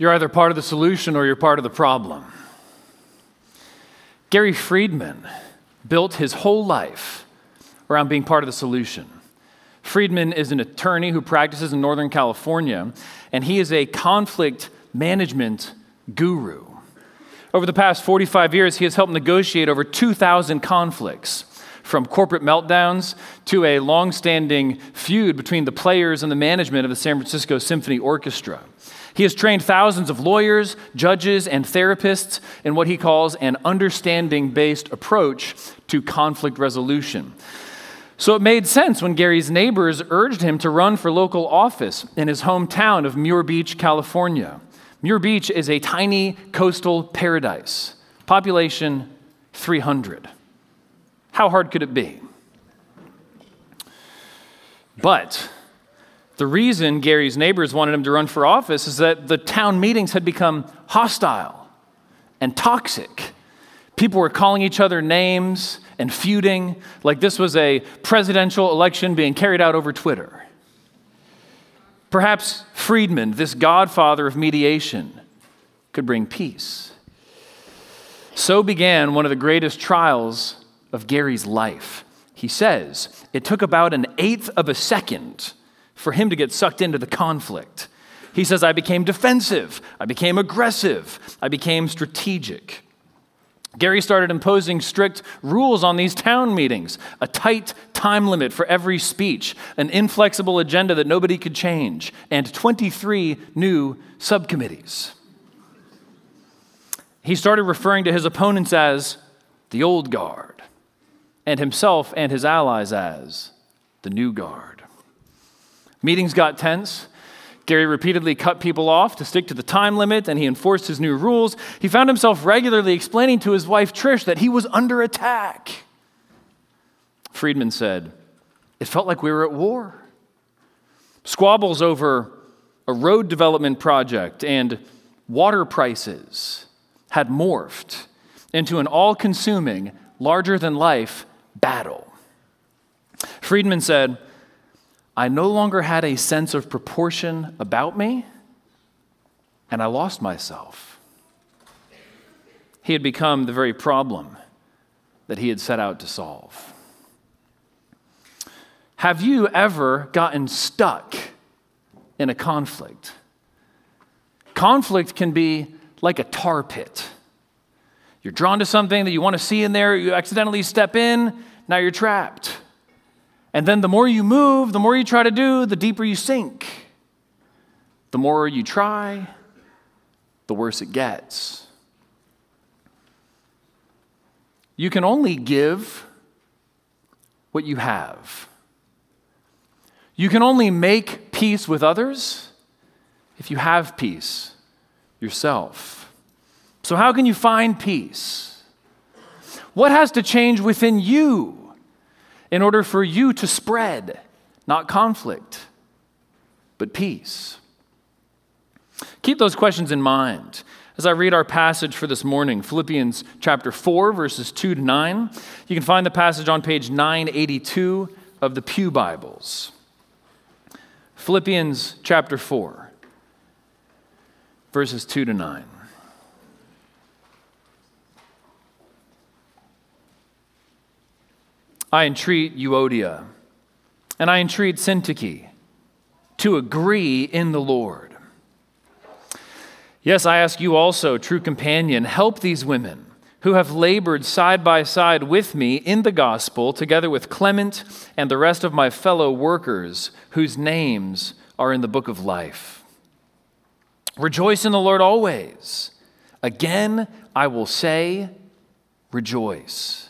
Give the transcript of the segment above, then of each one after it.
You're either part of the solution or you're part of the problem. Gary Friedman built his whole life around being part of the solution. Friedman is an attorney who practices in Northern California, and he is a conflict management guru. Over the past 45 years, he has helped negotiate over 2,000 conflicts, from corporate meltdowns to a long standing feud between the players and the management of the San Francisco Symphony Orchestra. He has trained thousands of lawyers, judges, and therapists in what he calls an understanding based approach to conflict resolution. So it made sense when Gary's neighbors urged him to run for local office in his hometown of Muir Beach, California. Muir Beach is a tiny coastal paradise, population 300. How hard could it be? But the reason Gary's neighbors wanted him to run for office is that the town meetings had become hostile and toxic. People were calling each other names and feuding like this was a presidential election being carried out over Twitter. Perhaps Friedman, this godfather of mediation, could bring peace. So began one of the greatest trials of Gary's life. He says it took about an eighth of a second for him to get sucked into the conflict. He says, I became defensive, I became aggressive, I became strategic. Gary started imposing strict rules on these town meetings a tight time limit for every speech, an inflexible agenda that nobody could change, and 23 new subcommittees. He started referring to his opponents as the old guard, and himself and his allies as the new guard. Meetings got tense. Gary repeatedly cut people off to stick to the time limit, and he enforced his new rules. He found himself regularly explaining to his wife, Trish, that he was under attack. Friedman said, It felt like we were at war. Squabbles over a road development project and water prices had morphed into an all consuming, larger than life battle. Friedman said, I no longer had a sense of proportion about me, and I lost myself. He had become the very problem that he had set out to solve. Have you ever gotten stuck in a conflict? Conflict can be like a tar pit. You're drawn to something that you want to see in there, you accidentally step in, now you're trapped. And then the more you move, the more you try to do, the deeper you sink. The more you try, the worse it gets. You can only give what you have. You can only make peace with others if you have peace yourself. So, how can you find peace? What has to change within you in order for you to spread, not conflict, but peace? Keep those questions in mind as I read our passage for this morning, Philippians chapter 4, verses 2 to 9. You can find the passage on page 982 of the Pew Bibles. Philippians chapter 4, verses 2 to 9. I entreat Euodia and I entreat Syntyche to agree in the Lord. Yes, I ask you also, true companion, help these women who have labored side by side with me in the gospel, together with Clement and the rest of my fellow workers whose names are in the book of life. Rejoice in the Lord always. Again, I will say, rejoice.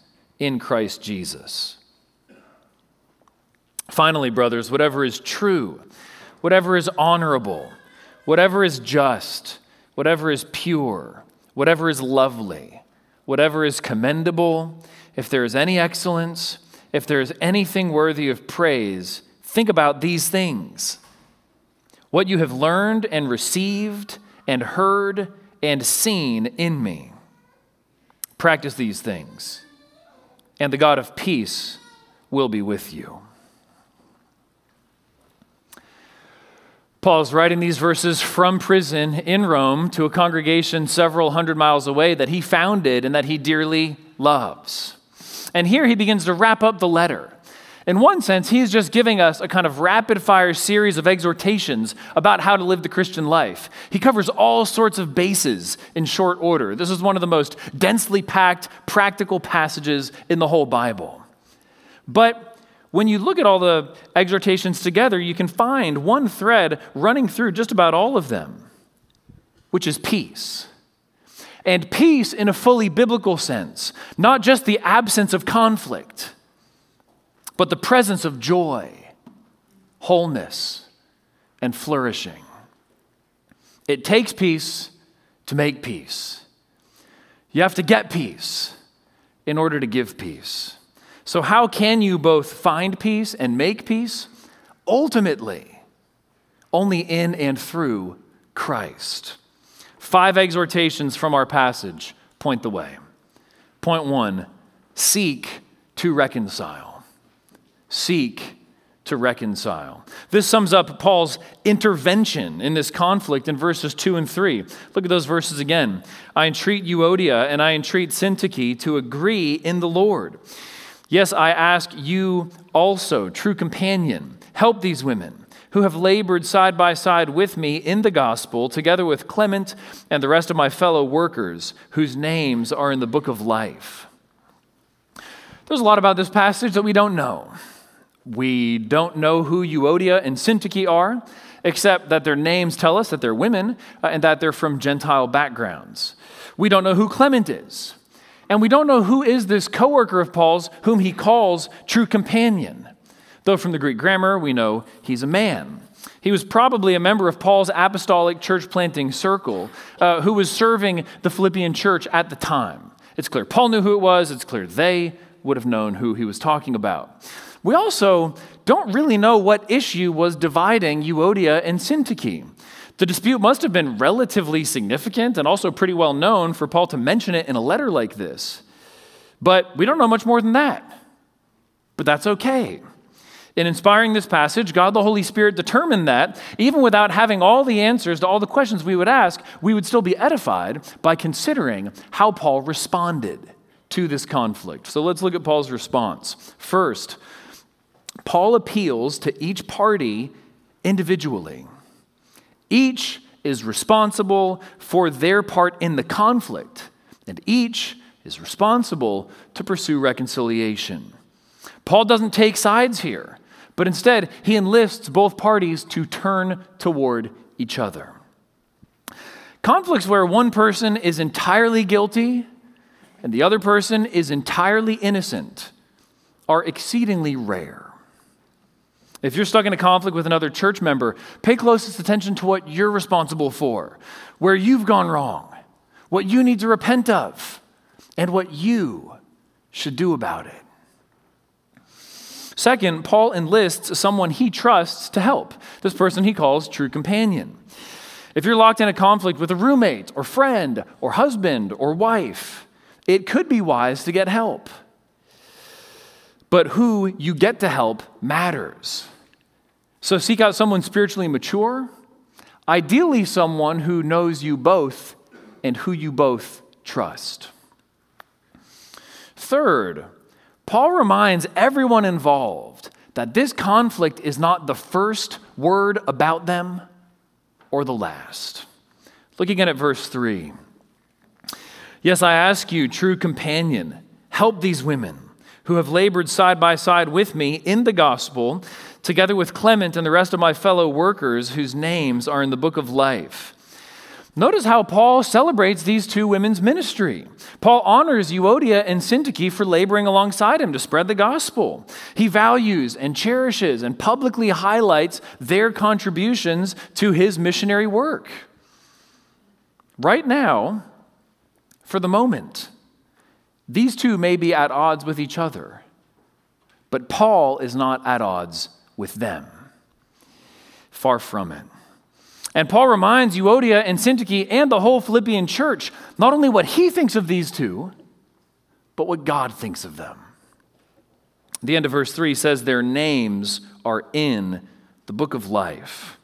in Christ Jesus. Finally, brothers, whatever is true, whatever is honorable, whatever is just, whatever is pure, whatever is lovely, whatever is commendable, if there is any excellence, if there is anything worthy of praise, think about these things. What you have learned and received and heard and seen in me. Practice these things, and the God of peace will be with you. Paul is writing these verses from prison in Rome to a congregation several hundred miles away that he founded and that he dearly loves. And here he begins to wrap up the letter. In one sense, he's just giving us a kind of rapid fire series of exhortations about how to live the Christian life. He covers all sorts of bases in short order. This is one of the most densely packed, practical passages in the whole Bible. But when you look at all the exhortations together, you can find one thread running through just about all of them, which is peace. And peace in a fully biblical sense, not just the absence of conflict but the presence of joy, wholeness, and flourishing. It takes peace to make peace. You have to get peace in order to give peace. So, how can you both find peace and make peace? Ultimately, only in and through Christ. Five exhortations from our passage point the way. Point one seek to reconcile seek to reconcile. This sums up Paul's intervention in this conflict in verses 2 and 3. Look at those verses again. I entreat Euodia and I entreat Syntyche to agree in the Lord. Yes, I ask you also, true companion, help these women who have labored side by side with me in the gospel, together with Clement and the rest of my fellow workers, whose names are in the book of life. There's a lot about this passage that we don't know. We don't know who Euodia and Syntyche are, except that their names tell us that they're women uh, and that they're from Gentile backgrounds. We don't know who Clement is. And we don't know who is this coworker of Paul's whom he calls true companion. Though from the Greek grammar, we know he's a man. He was probably a member of Paul's apostolic church planting circle uh, who was serving the Philippian church at the time. It's clear Paul knew who it was, it's clear they would have known who he was talking about. We also don't really know what issue was dividing Euodia and Syntyche. The dispute must have been relatively significant and also pretty well known for Paul to mention it in a letter like this. But we don't know much more than that. But that's okay. In inspiring this passage, God the Holy Spirit determined that, even without having all the answers to all the questions we would ask, we would still be edified by considering how Paul responded to this conflict. So let's look at Paul's response. First, Paul appeals to each party individually. Each is responsible for their part in the conflict, and each is responsible to pursue reconciliation. Paul doesn't take sides here, but instead he enlists both parties to turn toward each other. Conflicts where one person is entirely guilty and the other person is entirely innocent are exceedingly rare. If you're stuck in a conflict with another church member, pay closest attention to what you're responsible for, where you've gone wrong, what you need to repent of, and what you should do about it. Second, Paul enlists someone he trusts to help. This person he calls true companion. If you're locked in a conflict with a roommate or friend or husband or wife, it could be wise to get help. But who you get to help matters. So seek out someone spiritually mature, ideally, someone who knows you both and who you both trust. Third, Paul reminds everyone involved that this conflict is not the first word about them or the last. Look again at verse 3. Yes, I ask you, true companion, help these women who have labored side by side with me in the gospel together with Clement and the rest of my fellow workers whose names are in the book of life. Notice how Paul celebrates these two women's ministry. Paul honors Euodia and Syntyche for laboring alongside him to spread the gospel. He values and cherishes and publicly highlights their contributions to his missionary work. Right now, for the moment, these two may be at odds with each other, but Paul is not at odds with them. Far from it. And Paul reminds Euodia and Syntyche and the whole Philippian church not only what he thinks of these two, but what God thinks of them. The end of verse 3 says, Their names are in the book of life.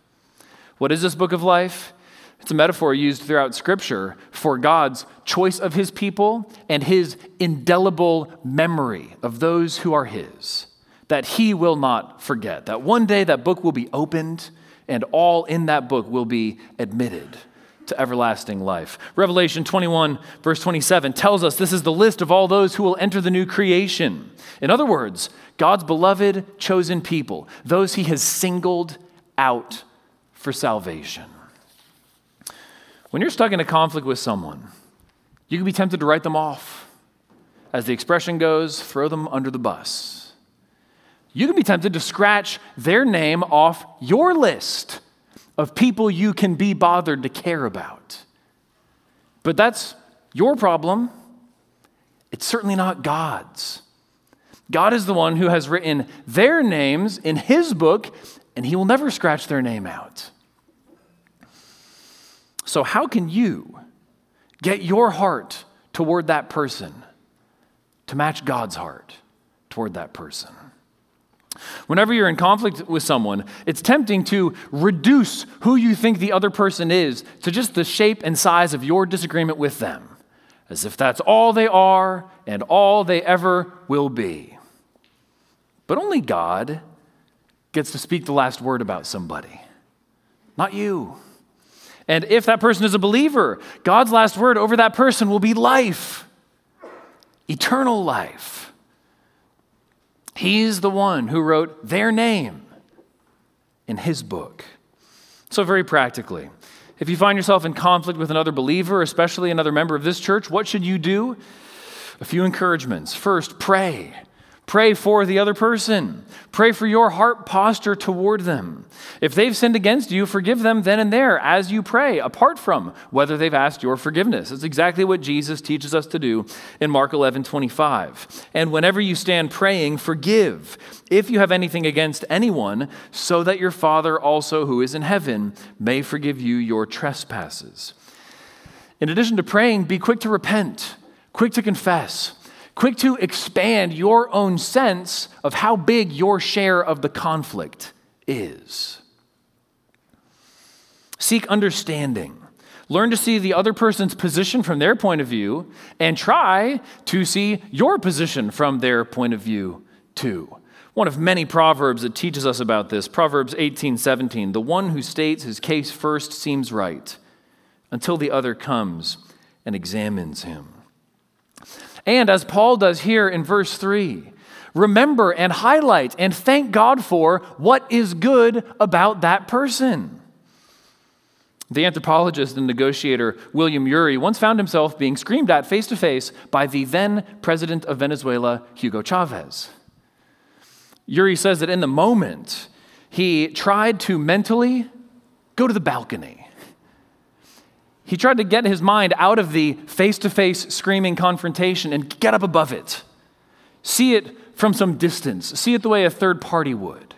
What is this book of life? It's a metaphor used throughout Scripture for God's choice of his people and his indelible memory of those who are his, that he will not forget. That one day that book will be opened and all in that book will be admitted to everlasting life. Revelation 21, verse 27, tells us this is the list of all those who will enter the new creation. In other words, God's beloved, chosen people, those he has singled out for salvation. When you're stuck in a conflict with someone, you can be tempted to write them off. As the expression goes, throw them under the bus you can be tempted to scratch their name off your list of people you can be bothered to care about. But that's your problem. It's certainly not God's. God is the one who has written their names in his book, and he will never scratch their name out. So, how can you get your heart toward that person to match God's heart toward that person? Whenever you're in conflict with someone, it's tempting to reduce who you think the other person is to just the shape and size of your disagreement with them, as if that's all they are and all they ever will be. But only God gets to speak the last word about somebody, not you. And if that person is a believer, God's last word over that person will be life, eternal life. He's the one who wrote their name in his book. So, very practically, if you find yourself in conflict with another believer, especially another member of this church, what should you do? A few encouragements. First, pray. Pray for the other person. Pray for your heart posture toward them. If they've sinned against you, forgive them then and there as you pray, apart from whether they've asked your forgiveness. It's exactly what Jesus teaches us to do in Mark 11 25. And whenever you stand praying, forgive if you have anything against anyone, so that your Father also who is in heaven may forgive you your trespasses. In addition to praying, be quick to repent, quick to confess quick to expand your own sense of how big your share of the conflict is. Seek understanding. Learn to see the other person's position from their point of view and try to see your position from their point of view too. One of many proverbs that teaches us about this, Proverbs 18:17, the one who states his case first seems right until the other comes and examines him. And as Paul does here in verse 3, remember and highlight and thank God for what is good about that person. The anthropologist and negotiator William Ury once found himself being screamed at face to face by the then president of Venezuela, Hugo Chavez. Ury says that in the moment, he tried to mentally go to the balcony he tried to get his mind out of the face to face screaming confrontation and get up above it. See it from some distance, see it the way a third party would.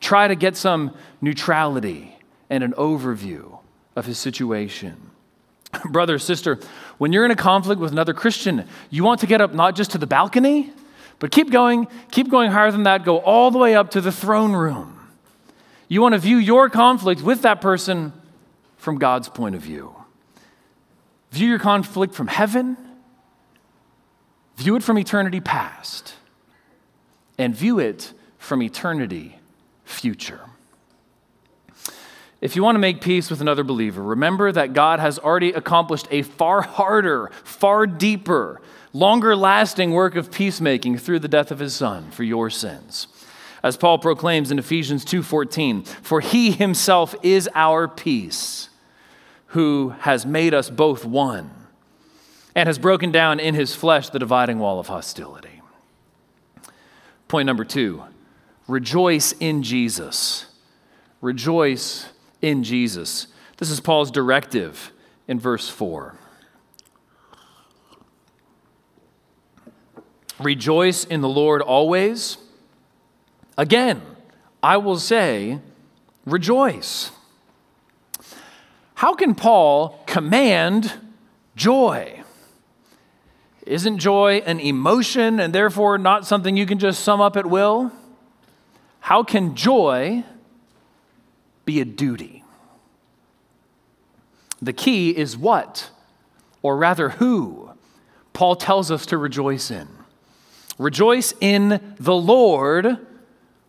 Try to get some neutrality and an overview of his situation. Brother, sister, when you're in a conflict with another Christian, you want to get up not just to the balcony, but keep going, keep going higher than that, go all the way up to the throne room. You want to view your conflict with that person from God's point of view. View your conflict from heaven, view it from eternity past, and view it from eternity future. If you want to make peace with another believer, remember that God has already accomplished a far harder, far deeper, longer lasting work of peacemaking through the death of his son for your sins. As Paul proclaims in Ephesians 2:14, for he himself is our peace who has made us both one and has broken down in his flesh the dividing wall of hostility. Point number two rejoice in Jesus. Rejoice in Jesus. This is Paul's directive in verse 4. Rejoice in the Lord always. Again, I will say, rejoice. How can Paul command joy? Isn't joy an emotion and therefore not something you can just sum up at will? How can joy be a duty? The key is what, or rather who, Paul tells us to rejoice in. Rejoice in the Lord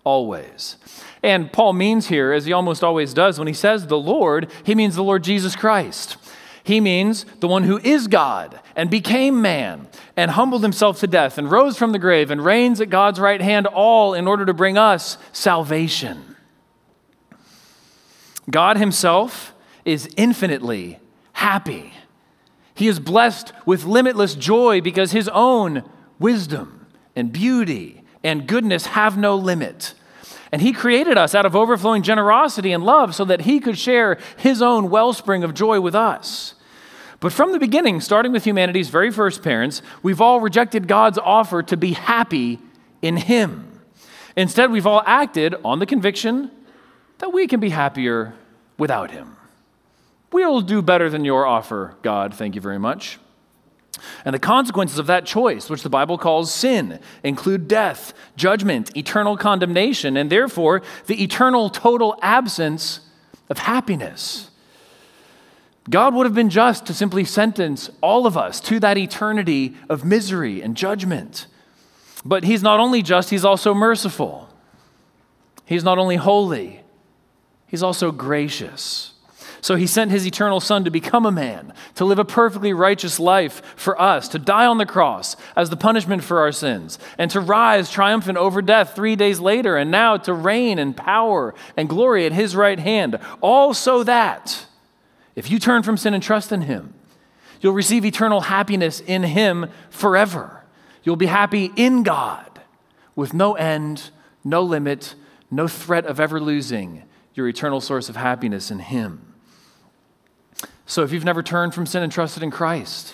always. And Paul means here, as he almost always does, when he says the Lord, he means the Lord Jesus Christ. He means the one who is God and became man and humbled himself to death and rose from the grave and reigns at God's right hand, all in order to bring us salvation. God himself is infinitely happy. He is blessed with limitless joy because his own wisdom and beauty and goodness have no limit. And he created us out of overflowing generosity and love so that he could share his own wellspring of joy with us. But from the beginning, starting with humanity's very first parents, we've all rejected God's offer to be happy in him. Instead, we've all acted on the conviction that we can be happier without him. We'll do better than your offer, God. Thank you very much. And the consequences of that choice, which the Bible calls sin, include death, judgment, eternal condemnation, and therefore the eternal total absence of happiness. God would have been just to simply sentence all of us to that eternity of misery and judgment. But He's not only just, He's also merciful. He's not only holy, He's also gracious. So he sent his eternal Son to become a man, to live a perfectly righteous life for us, to die on the cross as the punishment for our sins, and to rise triumphant over death three days later, and now to reign in power and glory at his right hand. All so that if you turn from sin and trust in him, you'll receive eternal happiness in him forever. You'll be happy in God with no end, no limit, no threat of ever losing your eternal source of happiness in him. So if you've never turned from sin and trusted in Christ,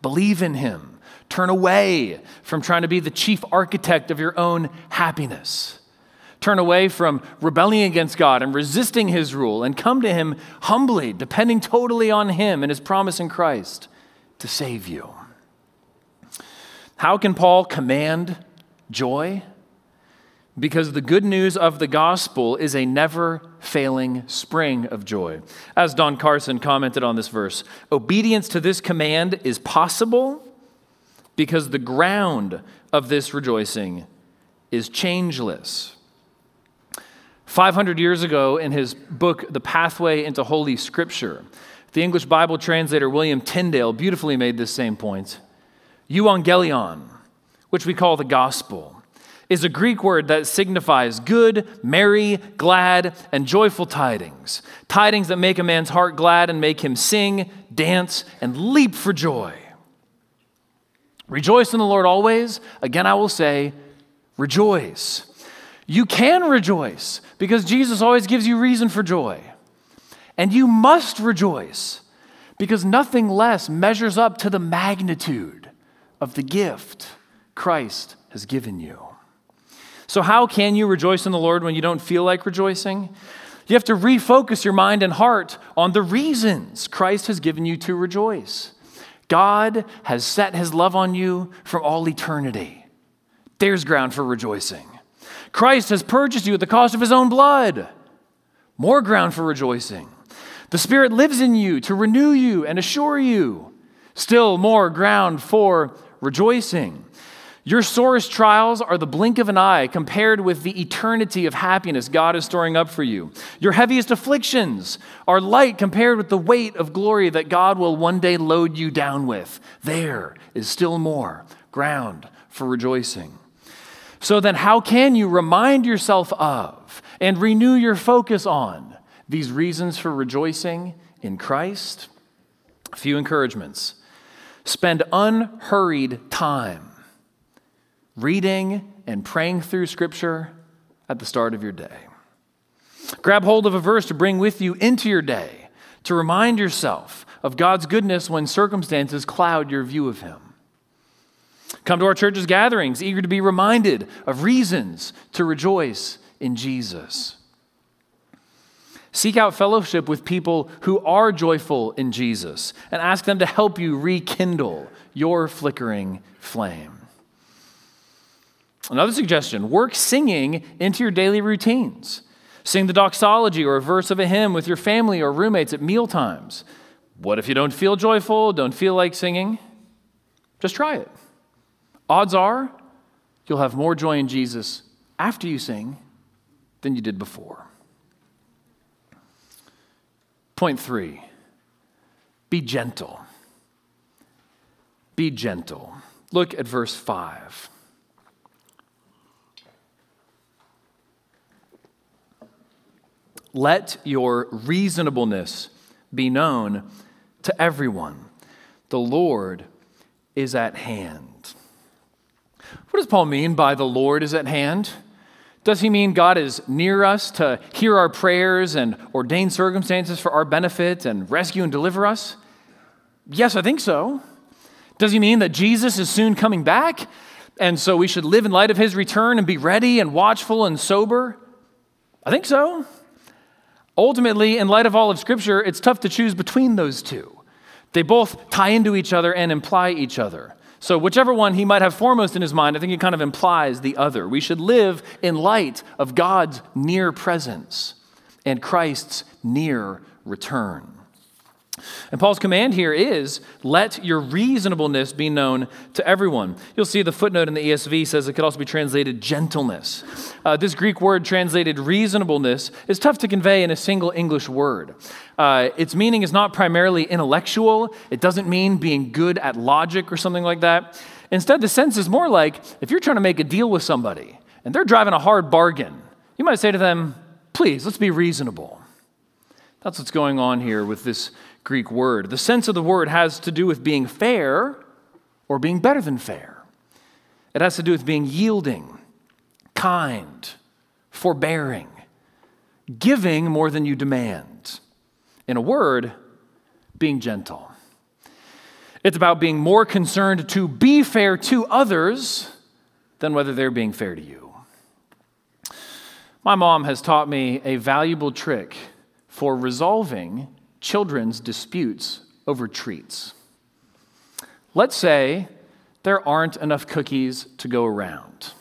believe in Him. Turn away from trying to be the chief architect of your own happiness. Turn away from rebelling against God and resisting His rule and come to Him humbly, depending totally on Him and His promise in Christ to save you. How can Paul command joy? Because the good news of the gospel is a never failing spring of joy. As Don Carson commented on this verse, obedience to this command is possible because the ground of this rejoicing is changeless. 500 years ago, in his book, The Pathway into Holy Scripture, the English Bible translator William Tyndale beautifully made this same point. Euangelion, which we call the gospel, is a Greek word that signifies good, merry, glad, and joyful tidings. Tidings that make a man's heart glad and make him sing, dance, and leap for joy. Rejoice in the Lord always. Again, I will say, rejoice. You can rejoice because Jesus always gives you reason for joy. And you must rejoice because nothing less measures up to the magnitude of the gift Christ has given you. So, how can you rejoice in the Lord when you don't feel like rejoicing? You have to refocus your mind and heart on the reasons Christ has given you to rejoice. God has set his love on you from all eternity. There's ground for rejoicing. Christ has purchased you at the cost of his own blood. More ground for rejoicing. The Spirit lives in you to renew you and assure you. Still more ground for rejoicing. Your sorest trials are the blink of an eye compared with the eternity of happiness God is storing up for you. Your heaviest afflictions are light compared with the weight of glory that God will one day load you down with. There is still more ground for rejoicing. So then, how can you remind yourself of and renew your focus on these reasons for rejoicing in Christ? A few encouragements. Spend unhurried time reading and praying through Scripture at the start of your day. Grab hold of a verse to bring with you into your day to remind yourself of God's goodness when circumstances cloud your view of Him. Come to our church's gatherings, eager to be reminded of reasons to rejoice in Jesus. Seek out fellowship with people who are joyful in Jesus and ask them to help you rekindle your flickering flame. Another suggestion work singing into your daily routines. Sing the doxology or a verse of a hymn with your family or roommates at meal times. What if you don't feel joyful, don't feel like singing? Just try it. Odds are you'll have more joy in Jesus after you sing than you did before. Point three be gentle. Be gentle. Look at verse 5. Let your reasonableness be known to everyone. The Lord is at hand. What does Paul mean by the Lord is at hand? Does he mean God is near us to hear our prayers and ordain circumstances for our benefit and rescue and deliver us? Yes, I think so. Does he mean that Jesus is soon coming back? And so we should live in light of his return and be ready and watchful and sober? I think so. Ultimately, in light of all of Scripture, it's tough to choose between those two. They both tie into each other and imply each other. So, whichever one he might have foremost in his mind, I think it kind of implies the other. We should live in light of God's near presence and Christ's near return. And Paul's command here is let your reasonableness be known to everyone. You'll see the footnote in the ESV says it could also be translated gentleness. Uh, this Greek word translated reasonableness is tough to convey in a single English word. Uh, its meaning is not primarily intellectual, it doesn't mean being good at logic or something like that. Instead, the sense is more like if you're trying to make a deal with somebody and they're driving a hard bargain, you might say to them, please, let's be reasonable. That's what's going on here with this Greek word. The sense of the word has to do with being fair or being better than fair. It has to do with being yielding, kind, forbearing, giving more than you demand. In a word, being gentle. It's about being more concerned to be fair to others than whether they're being fair to you. My mom has taught me a valuable trick for resolving children's disputes over treats. Let's say there aren't enough cookies to go around.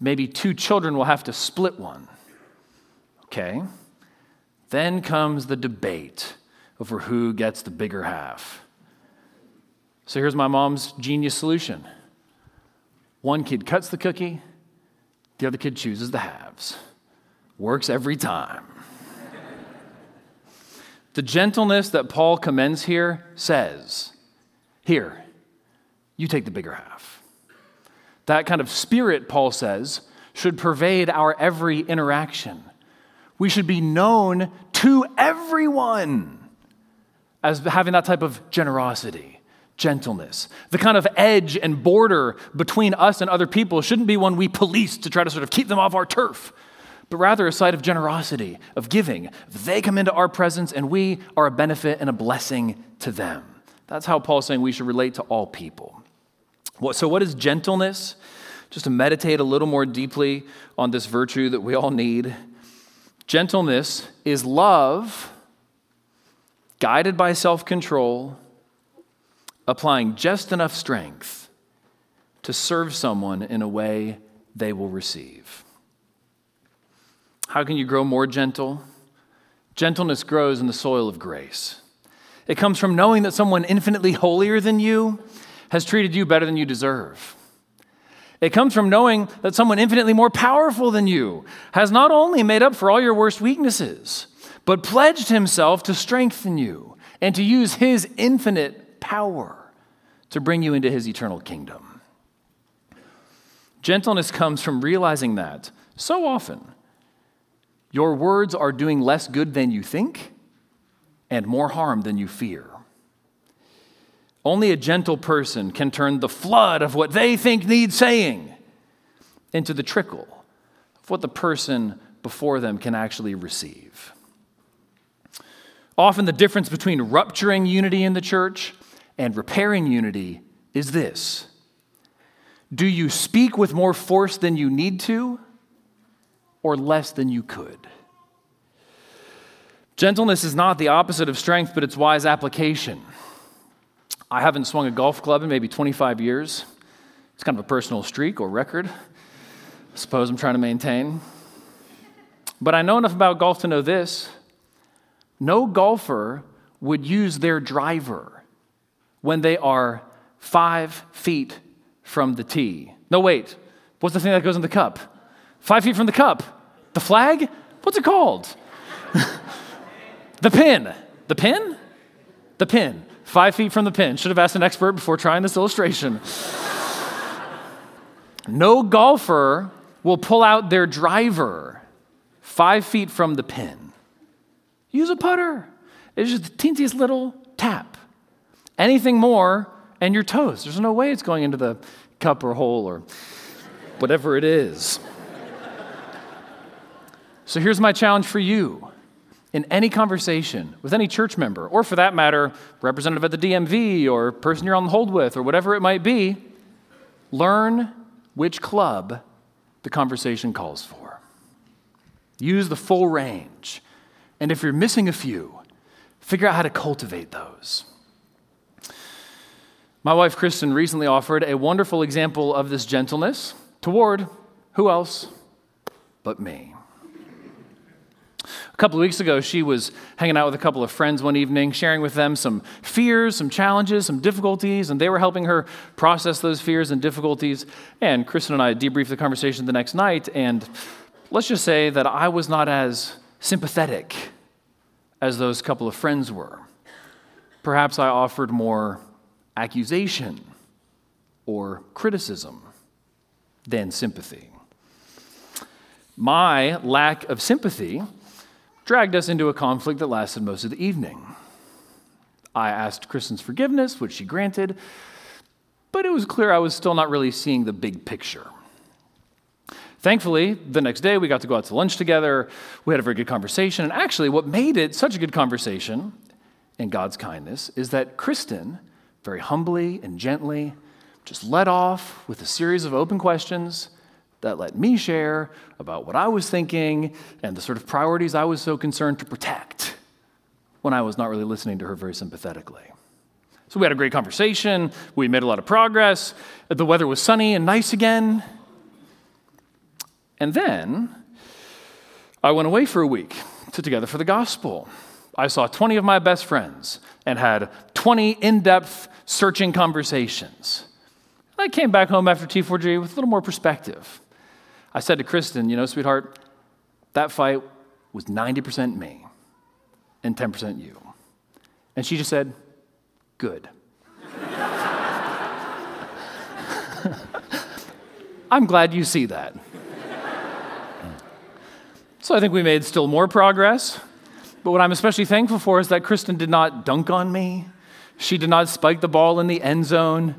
Maybe two children will have to split one. Okay? Then comes the debate over who gets the bigger half. So here's my mom's genius solution one kid cuts the cookie, the other kid chooses the halves. Works every time. The gentleness that Paul commends here says, Here, you take the bigger half. That kind of spirit, Paul says, should pervade our every interaction. We should be known to everyone as having that type of generosity, gentleness. The kind of edge and border between us and other people shouldn't be one we police to try to sort of keep them off our turf but rather a site of generosity, of giving. They come into our presence and we are a benefit and a blessing to them. That's how Paul's saying we should relate to all people. So, what is gentleness? Just to meditate a little more deeply on this virtue that we all need. Gentleness is love guided by self control, applying just enough strength to serve someone in a way they will receive. How can you grow more gentle? Gentleness grows in the soil of grace. It comes from knowing that someone infinitely holier than you has treated you better than you deserve. It comes from knowing that someone infinitely more powerful than you has not only made up for all your worst weaknesses, but pledged himself to strengthen you and to use his infinite power to bring you into his eternal kingdom. Gentleness comes from realizing that so often your words are doing less good than you think and more harm than you fear. Only a gentle person can turn the flood of what they think needs saying into the trickle of what the person before them can actually receive. Often, the difference between rupturing unity in the church and repairing unity is this Do you speak with more force than you need to, or less than you could? Gentleness is not the opposite of strength, but it's wise application. I haven't swung a golf club in maybe 25 years. It's kind of a personal streak or record. I suppose I'm trying to maintain. But I know enough about golf to know this no golfer would use their driver when they are five feet from the tee. No, wait. What's the thing that goes in the cup? Five feet from the cup. The flag? What's it called? the pin. The pin? The pin. Five feet from the pin. Should have asked an expert before trying this illustration. no golfer will pull out their driver five feet from the pin. Use a putter. It's just the teensiest little tap. Anything more, and your toes. There's no way it's going into the cup or hole or whatever it is. So here's my challenge for you. In any conversation with any church member, or for that matter, representative at the DMV or person you're on the hold with, or whatever it might be, learn which club the conversation calls for. Use the full range. And if you're missing a few, figure out how to cultivate those. My wife, Kristen, recently offered a wonderful example of this gentleness toward who else but me. A couple of weeks ago, she was hanging out with a couple of friends one evening, sharing with them some fears, some challenges, some difficulties, and they were helping her process those fears and difficulties. And Kristen and I debriefed the conversation the next night, and let's just say that I was not as sympathetic as those couple of friends were. Perhaps I offered more accusation or criticism than sympathy. My lack of sympathy dragged us into a conflict that lasted most of the evening. I asked Kristen's forgiveness, which she granted, but it was clear I was still not really seeing the big picture. Thankfully, the next day we got to go out to lunch together. We had a very good conversation. And actually, what made it such a good conversation in God's kindness is that Kristen very humbly and gently, just led off with a series of open questions that let me share about what I was thinking and the sort of priorities I was so concerned to protect when I was not really listening to her very sympathetically. So we had a great conversation. We made a lot of progress. The weather was sunny and nice again. And then I went away for a week to Together for the Gospel. I saw 20 of my best friends and had 20 in depth searching conversations. I came back home after T4G with a little more perspective. I said to Kristen, you know, sweetheart, that fight was 90% me and 10% you. And she just said, good. I'm glad you see that. so I think we made still more progress. But what I'm especially thankful for is that Kristen did not dunk on me. She did not spike the ball in the end zone.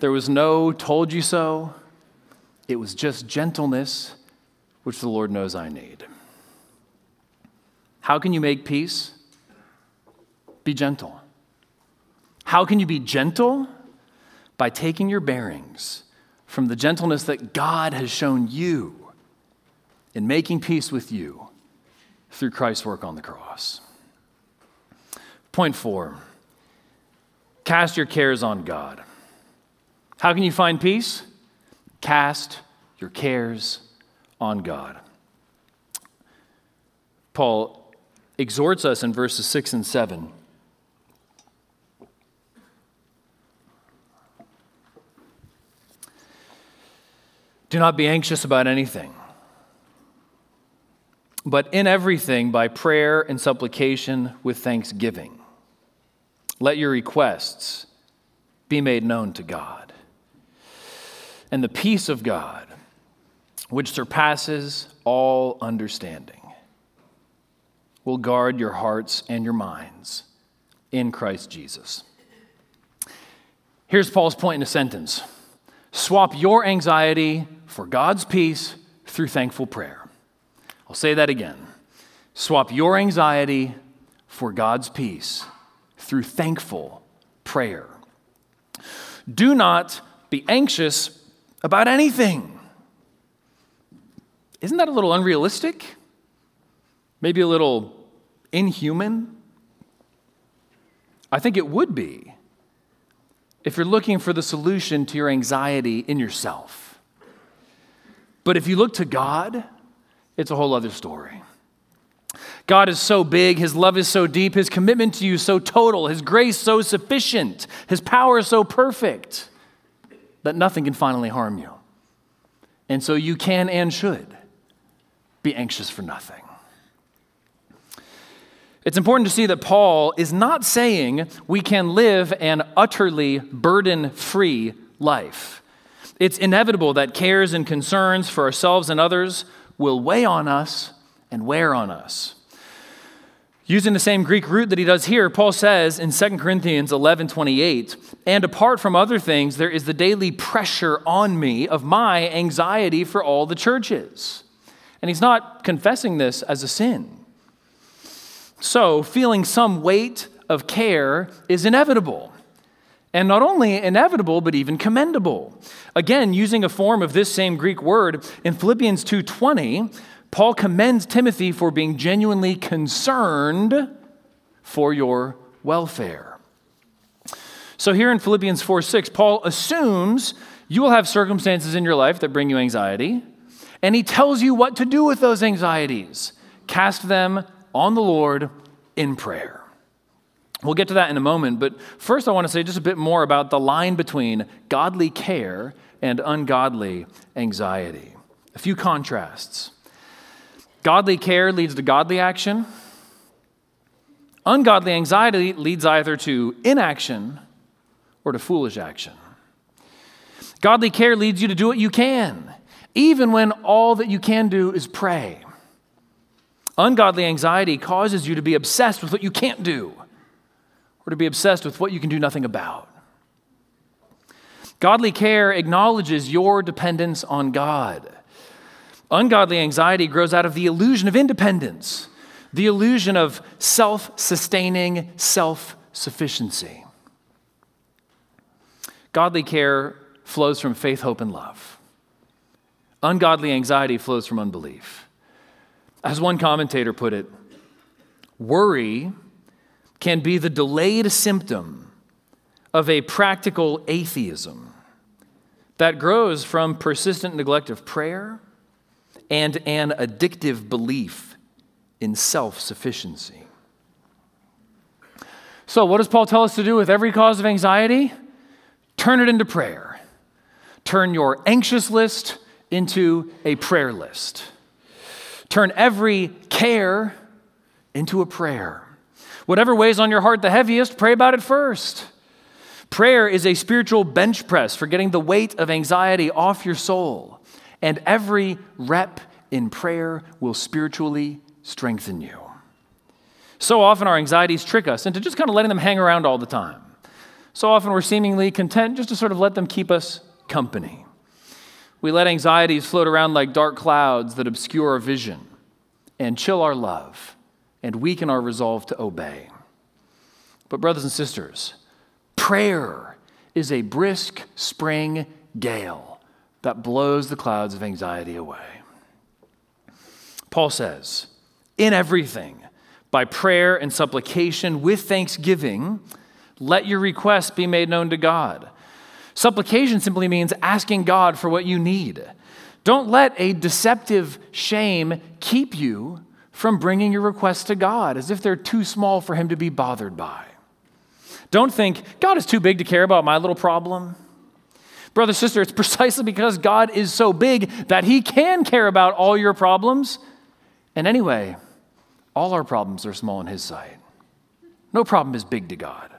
There was no told you so. It was just gentleness, which the Lord knows I need. How can you make peace? Be gentle. How can you be gentle? By taking your bearings from the gentleness that God has shown you in making peace with you through Christ's work on the cross. Point four cast your cares on God. How can you find peace? Cast your cares on God. Paul exhorts us in verses 6 and 7. Do not be anxious about anything but in everything by prayer and supplication with thanksgiving. Let your requests be made known to God. And the peace of God, which surpasses all understanding, will guard your hearts and your minds in Christ Jesus. Here's Paul's point in a sentence swap your anxiety for God's peace through thankful prayer. I'll say that again. Swap your anxiety for God's peace through thankful prayer. Do not be anxious about anything. Isn't that a little unrealistic? Maybe a little inhuman? I think it would be if you're looking for the solution to your anxiety in yourself. But if you look to God, it's a whole other story. God is so big, His love is so deep, His commitment to you so total, His grace so sufficient, His power so perfect that nothing can finally harm you. And so you can and should be anxious for nothing. It's important to see that Paul is not saying we can live an utterly burden free life. It's inevitable that cares and concerns for ourselves and others will weigh on us and wear on us. Using the same Greek root that he does here, Paul says in 2 Corinthians 11 28, and apart from other things, there is the daily pressure on me of my anxiety for all the churches. And he's not confessing this as a sin. So, feeling some weight of care is inevitable. And not only inevitable, but even commendable. Again, using a form of this same Greek word in Philippians 2:20, Paul commends Timothy for being genuinely concerned for your welfare. So, here in Philippians 4 6, Paul assumes you will have circumstances in your life that bring you anxiety, and he tells you what to do with those anxieties. Cast them on the Lord in prayer. We'll get to that in a moment, but first I want to say just a bit more about the line between godly care and ungodly anxiety. A few contrasts. Godly care leads to godly action. Ungodly anxiety leads either to inaction or to foolish action. Godly care leads you to do what you can, even when all that you can do is pray. Ungodly anxiety causes you to be obsessed with what you can't do or to be obsessed with what you can do nothing about. Godly care acknowledges your dependence on God. Ungodly anxiety grows out of the illusion of independence, the illusion of self sustaining self sufficiency. Godly care flows from faith, hope, and love. Ungodly anxiety flows from unbelief. As one commentator put it, worry can be the delayed symptom of a practical atheism that grows from persistent neglect of prayer and an addictive belief in self sufficiency. So, what does Paul tell us to do with every cause of anxiety? Turn it into prayer. Turn your anxious list into a prayer list. Turn every care into a prayer. Whatever weighs on your heart the heaviest, pray about it first. Prayer is a spiritual bench press for getting the weight of anxiety off your soul and every rep in prayer will spiritually strengthen you. So often our anxieties trick us into just kind of letting them hang around all the time. So often we're seemingly content just to sort of let them keep us company. We let anxieties float around like dark clouds that obscure our vision and chill our love and weaken our resolve to obey. But, brothers and sisters, prayer is a brisk spring gale that blows the clouds of anxiety away. Paul says, In everything, by prayer and supplication with thanksgiving, let your requests be made known to God. Supplication simply means asking God for what you need. Don't let a deceptive shame keep you from bringing your requests to God as if they're too small for Him to be bothered by. Don't think, God is too big to care about my little problem. Brother, sister, it's precisely because God is so big that He can care about all your problems. And anyway, all our problems are small in His sight. No problem is big to God.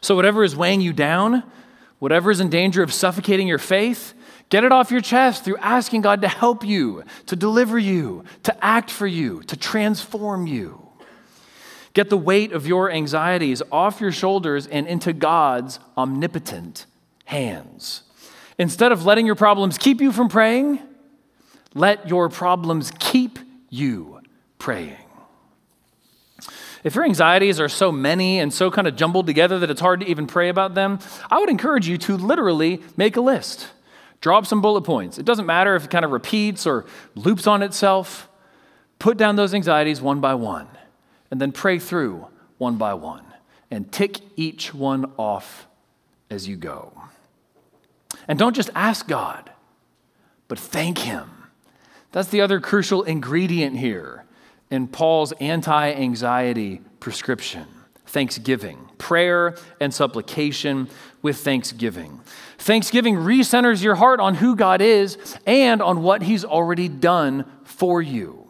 So, whatever is weighing you down, whatever is in danger of suffocating your faith, get it off your chest through asking God to help you, to deliver you, to act for you, to transform you. Get the weight of your anxieties off your shoulders and into God's omnipotent hands. Instead of letting your problems keep you from praying, let your problems keep you praying. If your anxieties are so many and so kind of jumbled together that it's hard to even pray about them, I would encourage you to literally make a list. Draw up some bullet points. It doesn't matter if it kind of repeats or loops on itself. Put down those anxieties one by one and then pray through one by one and tick each one off as you go. And don't just ask God, but thank Him. That's the other crucial ingredient here in Paul's anti anxiety prescription thanksgiving, prayer and supplication with thanksgiving. Thanksgiving recenters your heart on who God is and on what He's already done for you.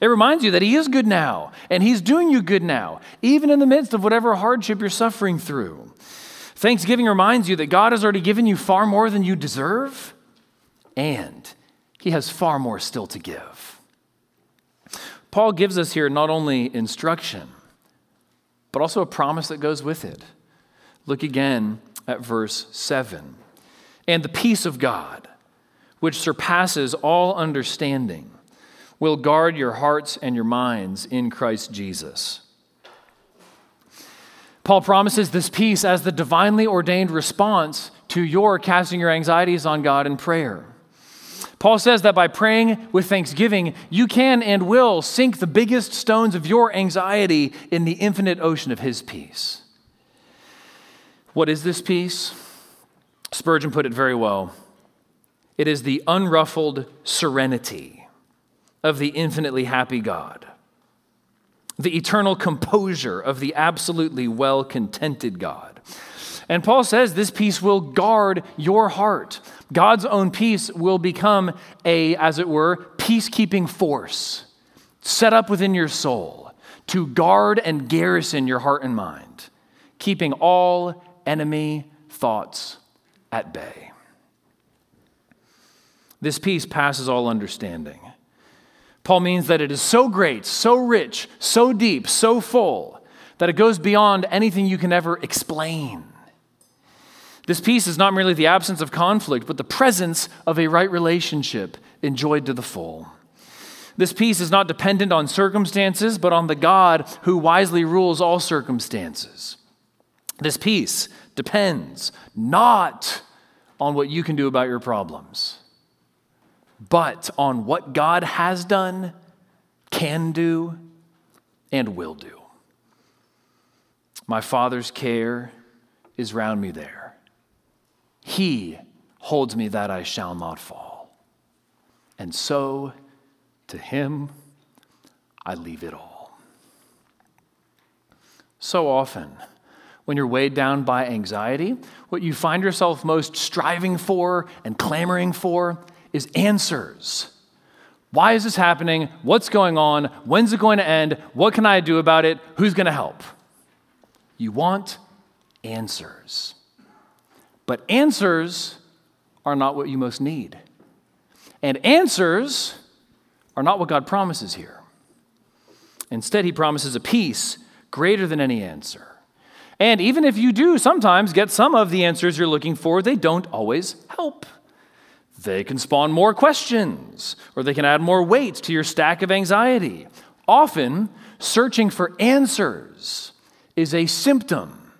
It reminds you that He is good now, and He's doing you good now, even in the midst of whatever hardship you're suffering through. Thanksgiving reminds you that God has already given you far more than you deserve, and He has far more still to give. Paul gives us here not only instruction, but also a promise that goes with it. Look again at verse 7. And the peace of God, which surpasses all understanding, will guard your hearts and your minds in Christ Jesus. Paul promises this peace as the divinely ordained response to your casting your anxieties on God in prayer. Paul says that by praying with thanksgiving, you can and will sink the biggest stones of your anxiety in the infinite ocean of his peace. What is this peace? Spurgeon put it very well. It is the unruffled serenity of the infinitely happy God, the eternal composure of the absolutely well contented God. And Paul says this peace will guard your heart. God's own peace will become a, as it were, peacekeeping force set up within your soul to guard and garrison your heart and mind, keeping all enemy thoughts at bay. This peace passes all understanding. Paul means that it is so great, so rich, so deep, so full, that it goes beyond anything you can ever explain. This peace is not merely the absence of conflict, but the presence of a right relationship enjoyed to the full. This peace is not dependent on circumstances, but on the God who wisely rules all circumstances. This peace depends not on what you can do about your problems but on what God has done, can do, and will do. My Father's care is round me there. He holds me that I shall not fall. And so, to Him, I leave it all. So often, when you're weighed down by anxiety, what you find yourself most striving for and clamoring for is answers. Why is this happening? What's going on? When's it going to end? What can I do about it? Who's going to help? You want answers. But answers are not what you most need. And answers are not what God promises here. Instead, He promises a peace greater than any answer. And even if you do sometimes get some of the answers you're looking for, they don't always help. They can spawn more questions, or they can add more weight to your stack of anxiety. Often, searching for answers is a symptom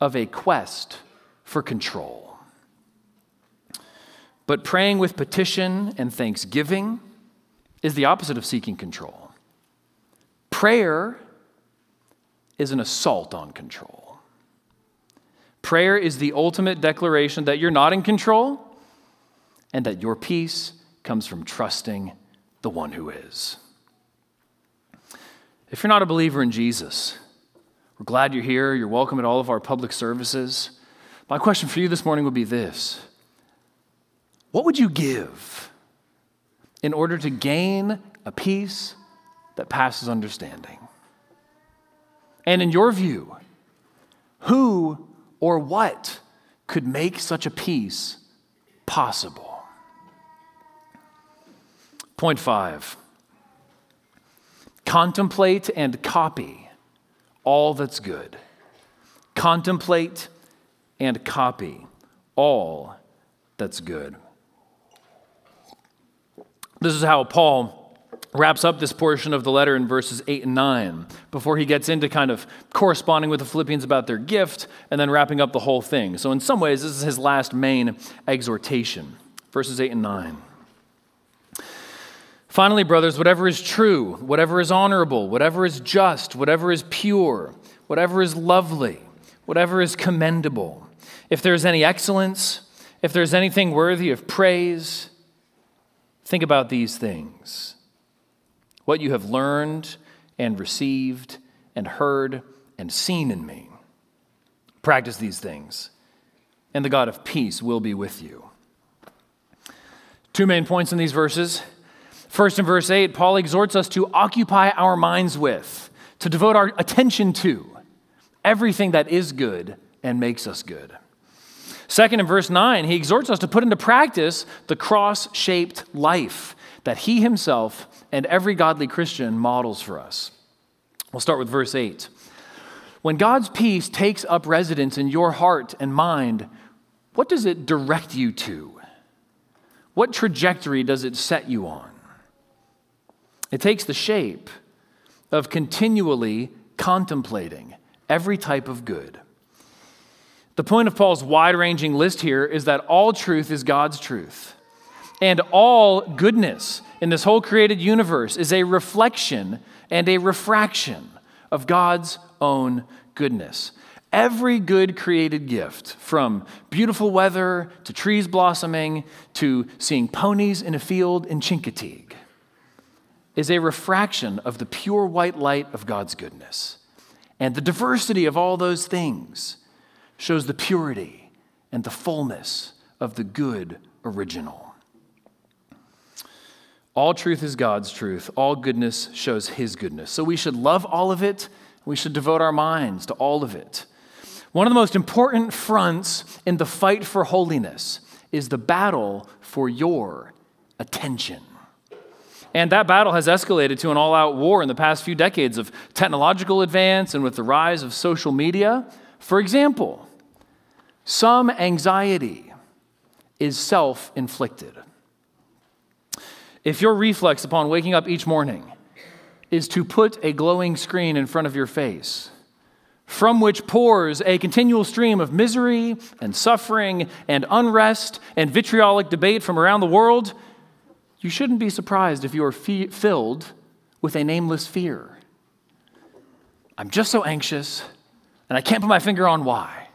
of a quest for control. But praying with petition and thanksgiving is the opposite of seeking control. Prayer is an assault on control. Prayer is the ultimate declaration that you're not in control and that your peace comes from trusting the one who is. If you're not a believer in Jesus, we're glad you're here. You're welcome at all of our public services. My question for you this morning would be this What would you give in order to gain a peace that passes understanding? And in your view, who or what could make such a peace possible? Point five Contemplate and copy all that's good. Contemplate and copy all that's good. This is how Paul wraps up this portion of the letter in verses 8 and 9 before he gets into kind of corresponding with the Philippians about their gift and then wrapping up the whole thing. So, in some ways, this is his last main exhortation. Verses 8 and 9. Finally, brothers, whatever is true, whatever is honorable, whatever is just, whatever is pure, whatever is lovely, whatever is commendable, if there is any excellence, if there's anything worthy of praise, think about these things what you have learned and received and heard and seen in me. Practice these things, and the God of peace will be with you. Two main points in these verses. First, in verse 8, Paul exhorts us to occupy our minds with, to devote our attention to everything that is good and makes us good. Second, in verse 9, he exhorts us to put into practice the cross shaped life that he himself and every godly Christian models for us. We'll start with verse 8. When God's peace takes up residence in your heart and mind, what does it direct you to? What trajectory does it set you on? It takes the shape of continually contemplating every type of good. The point of Paul's wide ranging list here is that all truth is God's truth, and all goodness in this whole created universe is a reflection and a refraction of God's own goodness. Every good created gift, from beautiful weather to trees blossoming to seeing ponies in a field in Chincoteague, is a refraction of the pure white light of God's goodness. And the diversity of all those things shows the purity and the fullness of the good original. All truth is God's truth. All goodness shows His goodness. So we should love all of it. We should devote our minds to all of it. One of the most important fronts in the fight for holiness is the battle for your attention. And that battle has escalated to an all out war in the past few decades of technological advance and with the rise of social media. For example, some anxiety is self inflicted. If your reflex upon waking up each morning is to put a glowing screen in front of your face, from which pours a continual stream of misery and suffering and unrest and vitriolic debate from around the world, you shouldn't be surprised if you are fe- filled with a nameless fear. I'm just so anxious, and I can't put my finger on why.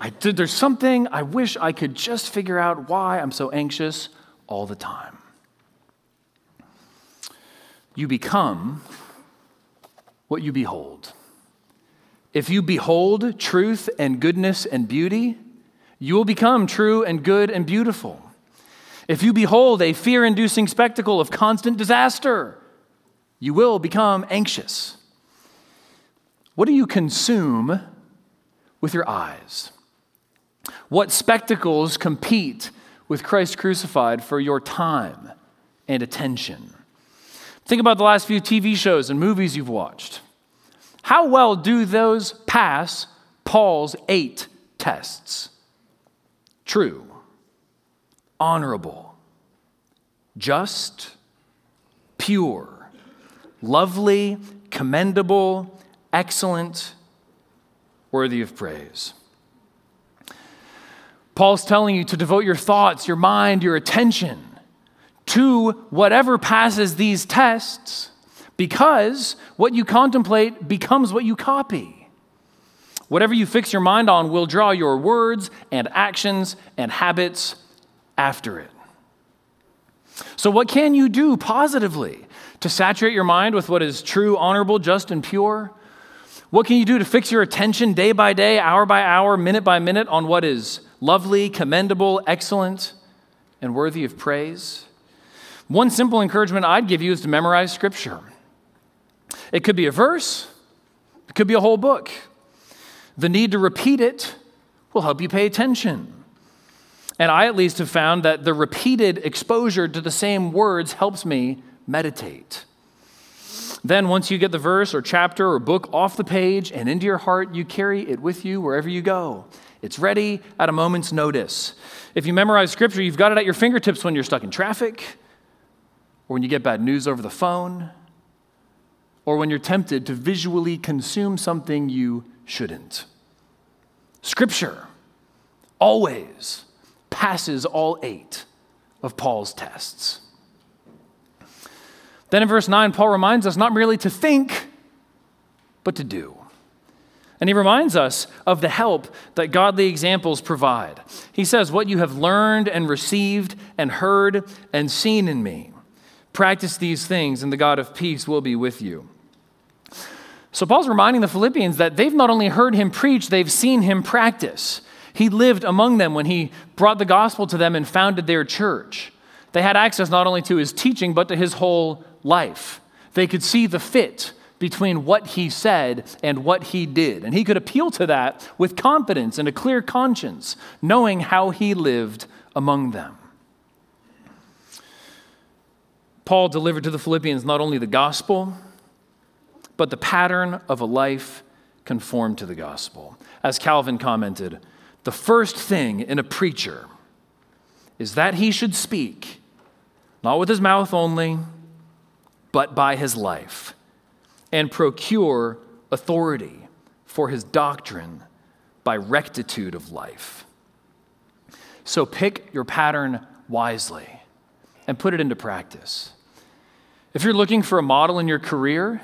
I, there's something I wish I could just figure out why I'm so anxious all the time you become what you behold. If you behold truth and goodness and beauty, you will become true and good and beautiful. If you behold a fear inducing spectacle of constant disaster, you will become anxious. What do you consume with your eyes? What spectacles compete with Christ crucified for your time and attention? Think about the last few TV shows and movies you've watched. How well do those pass Paul's eight tests? True, honorable, just, pure, lovely, commendable, excellent, worthy of praise. Paul's telling you to devote your thoughts, your mind, your attention to whatever passes these tests because what you contemplate becomes what you copy. Whatever you fix your mind on will draw your words and actions and habits after it. So, what can you do positively to saturate your mind with what is true, honorable, just, and pure? What can you do to fix your attention day by day, hour by hour, minute by minute on what is lovely, commendable, excellent, and worthy of praise? One simple encouragement I'd give you is to memorize Scripture. It could be a verse, it could be a whole book. The need to repeat it will help you pay attention. And I, at least, have found that the repeated exposure to the same words helps me meditate. Then, once you get the verse or chapter or book off the page and into your heart, you carry it with you wherever you go. It's ready at a moment's notice. If you memorize scripture, you've got it at your fingertips when you're stuck in traffic, or when you get bad news over the phone, or when you're tempted to visually consume something you shouldn't. Scripture always passes all eight of Paul's tests. Then in verse 9, Paul reminds us not merely to think, but to do. And he reminds us of the help that godly examples provide. He says, What you have learned and received and heard and seen in me, practice these things, and the God of peace will be with you. So Paul's reminding the Philippians that they've not only heard him preach, they've seen him practice. He lived among them when he brought the gospel to them and founded their church. They had access not only to his teaching, but to his whole life. They could see the fit between what he said and what he did. And he could appeal to that with confidence and a clear conscience, knowing how he lived among them. Paul delivered to the Philippians not only the gospel, but the pattern of a life conformed to the gospel. As Calvin commented, the first thing in a preacher is that he should speak, not with his mouth only, but by his life, and procure authority for his doctrine by rectitude of life. So pick your pattern wisely and put it into practice. If you're looking for a model in your career,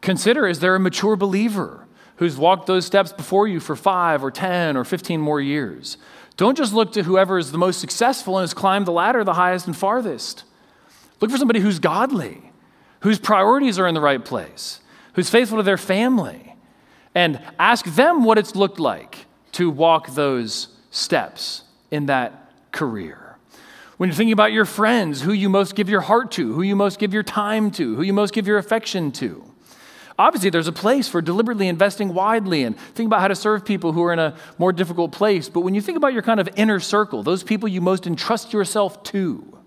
consider is there a mature believer who's walked those steps before you for five or 10 or 15 more years? Don't just look to whoever is the most successful and has climbed the ladder the highest and farthest. Look for somebody who's godly, whose priorities are in the right place, who's faithful to their family, and ask them what it's looked like to walk those steps in that career. When you're thinking about your friends, who you most give your heart to, who you most give your time to, who you most give your affection to. Obviously, there's a place for deliberately investing widely and think about how to serve people who are in a more difficult place. But when you think about your kind of inner circle, those people you most entrust yourself to,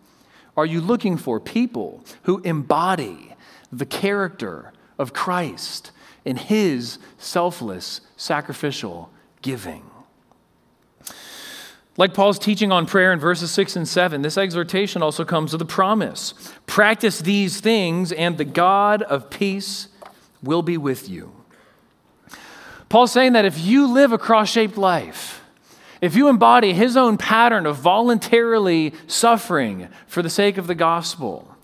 are you looking for people who embody the character of Christ in his selfless, sacrificial giving? Like Paul's teaching on prayer in verses 6 and 7, this exhortation also comes with a promise. Practice these things, and the God of peace will be with you. Paul's saying that if you live a cross shaped life, if you embody his own pattern of voluntarily suffering for the sake of the gospel,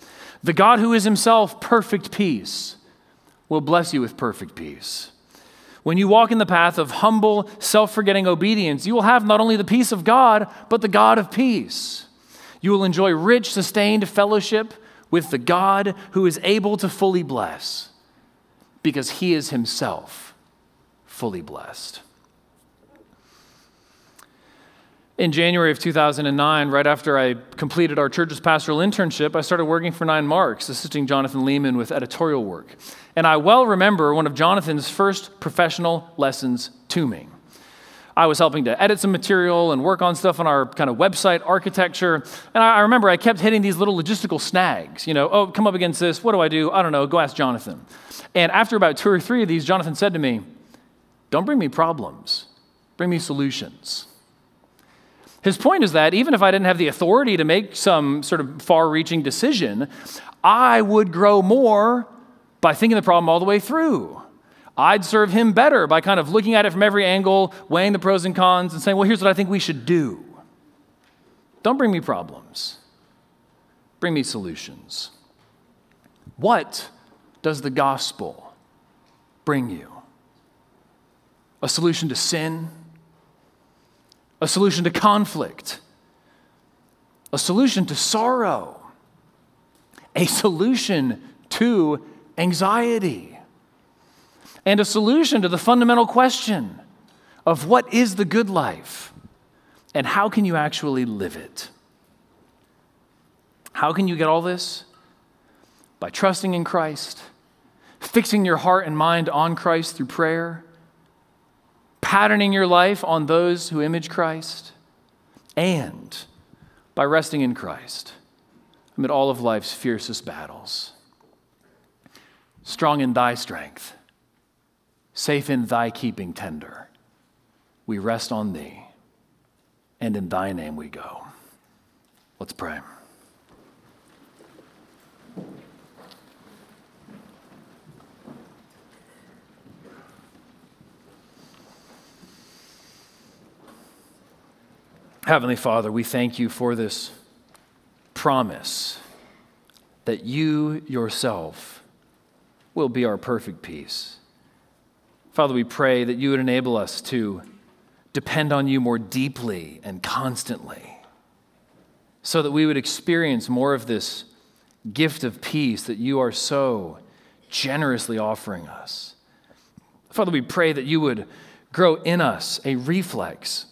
the God who is himself perfect peace will bless you with perfect peace. When you walk in the path of humble, self forgetting obedience, you will have not only the peace of God, but the God of peace. You will enjoy rich, sustained fellowship with the God who is able to fully bless, because he is himself fully blessed. In January of 2009, right after I completed our church's pastoral internship, I started working for Nine Marks, assisting Jonathan Leeman with editorial work. And I well remember one of Jonathan's first professional lessons to me. I was helping to edit some material and work on stuff on our kind of website architecture. And I remember I kept hitting these little logistical snags. You know, oh, come up against this. What do I do? I don't know. Go ask Jonathan. And after about two or three of these, Jonathan said to me, Don't bring me problems, bring me solutions. His point is that even if I didn't have the authority to make some sort of far reaching decision, I would grow more by thinking the problem all the way through. I'd serve him better by kind of looking at it from every angle, weighing the pros and cons, and saying, well, here's what I think we should do. Don't bring me problems, bring me solutions. What does the gospel bring you? A solution to sin? a solution to conflict, a solution to sorrow, a solution to anxiety, and a solution to the fundamental question of what is the good life and how can you actually live it? How can you get all this? By trusting in Christ, fixing your heart and mind on Christ through prayer patterning your life on those who image Christ, and by resting in Christ amid all of life's fiercest battles. strong in thy strength, safe in thy keeping tender. We rest on thee, and in thy name we go. Let's pray. Heavenly Father, we thank you for this promise that you yourself will be our perfect peace. Father, we pray that you would enable us to depend on you more deeply and constantly so that we would experience more of this gift of peace that you are so generously offering us. Father, we pray that you would grow in us a reflex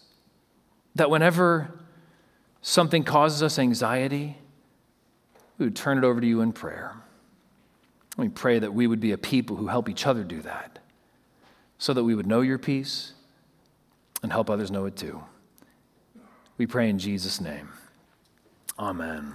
that whenever something causes us anxiety, we would turn it over to you in prayer. We pray that we would be a people who help each other do that so that we would know your peace and help others know it too. We pray in Jesus' name. Amen.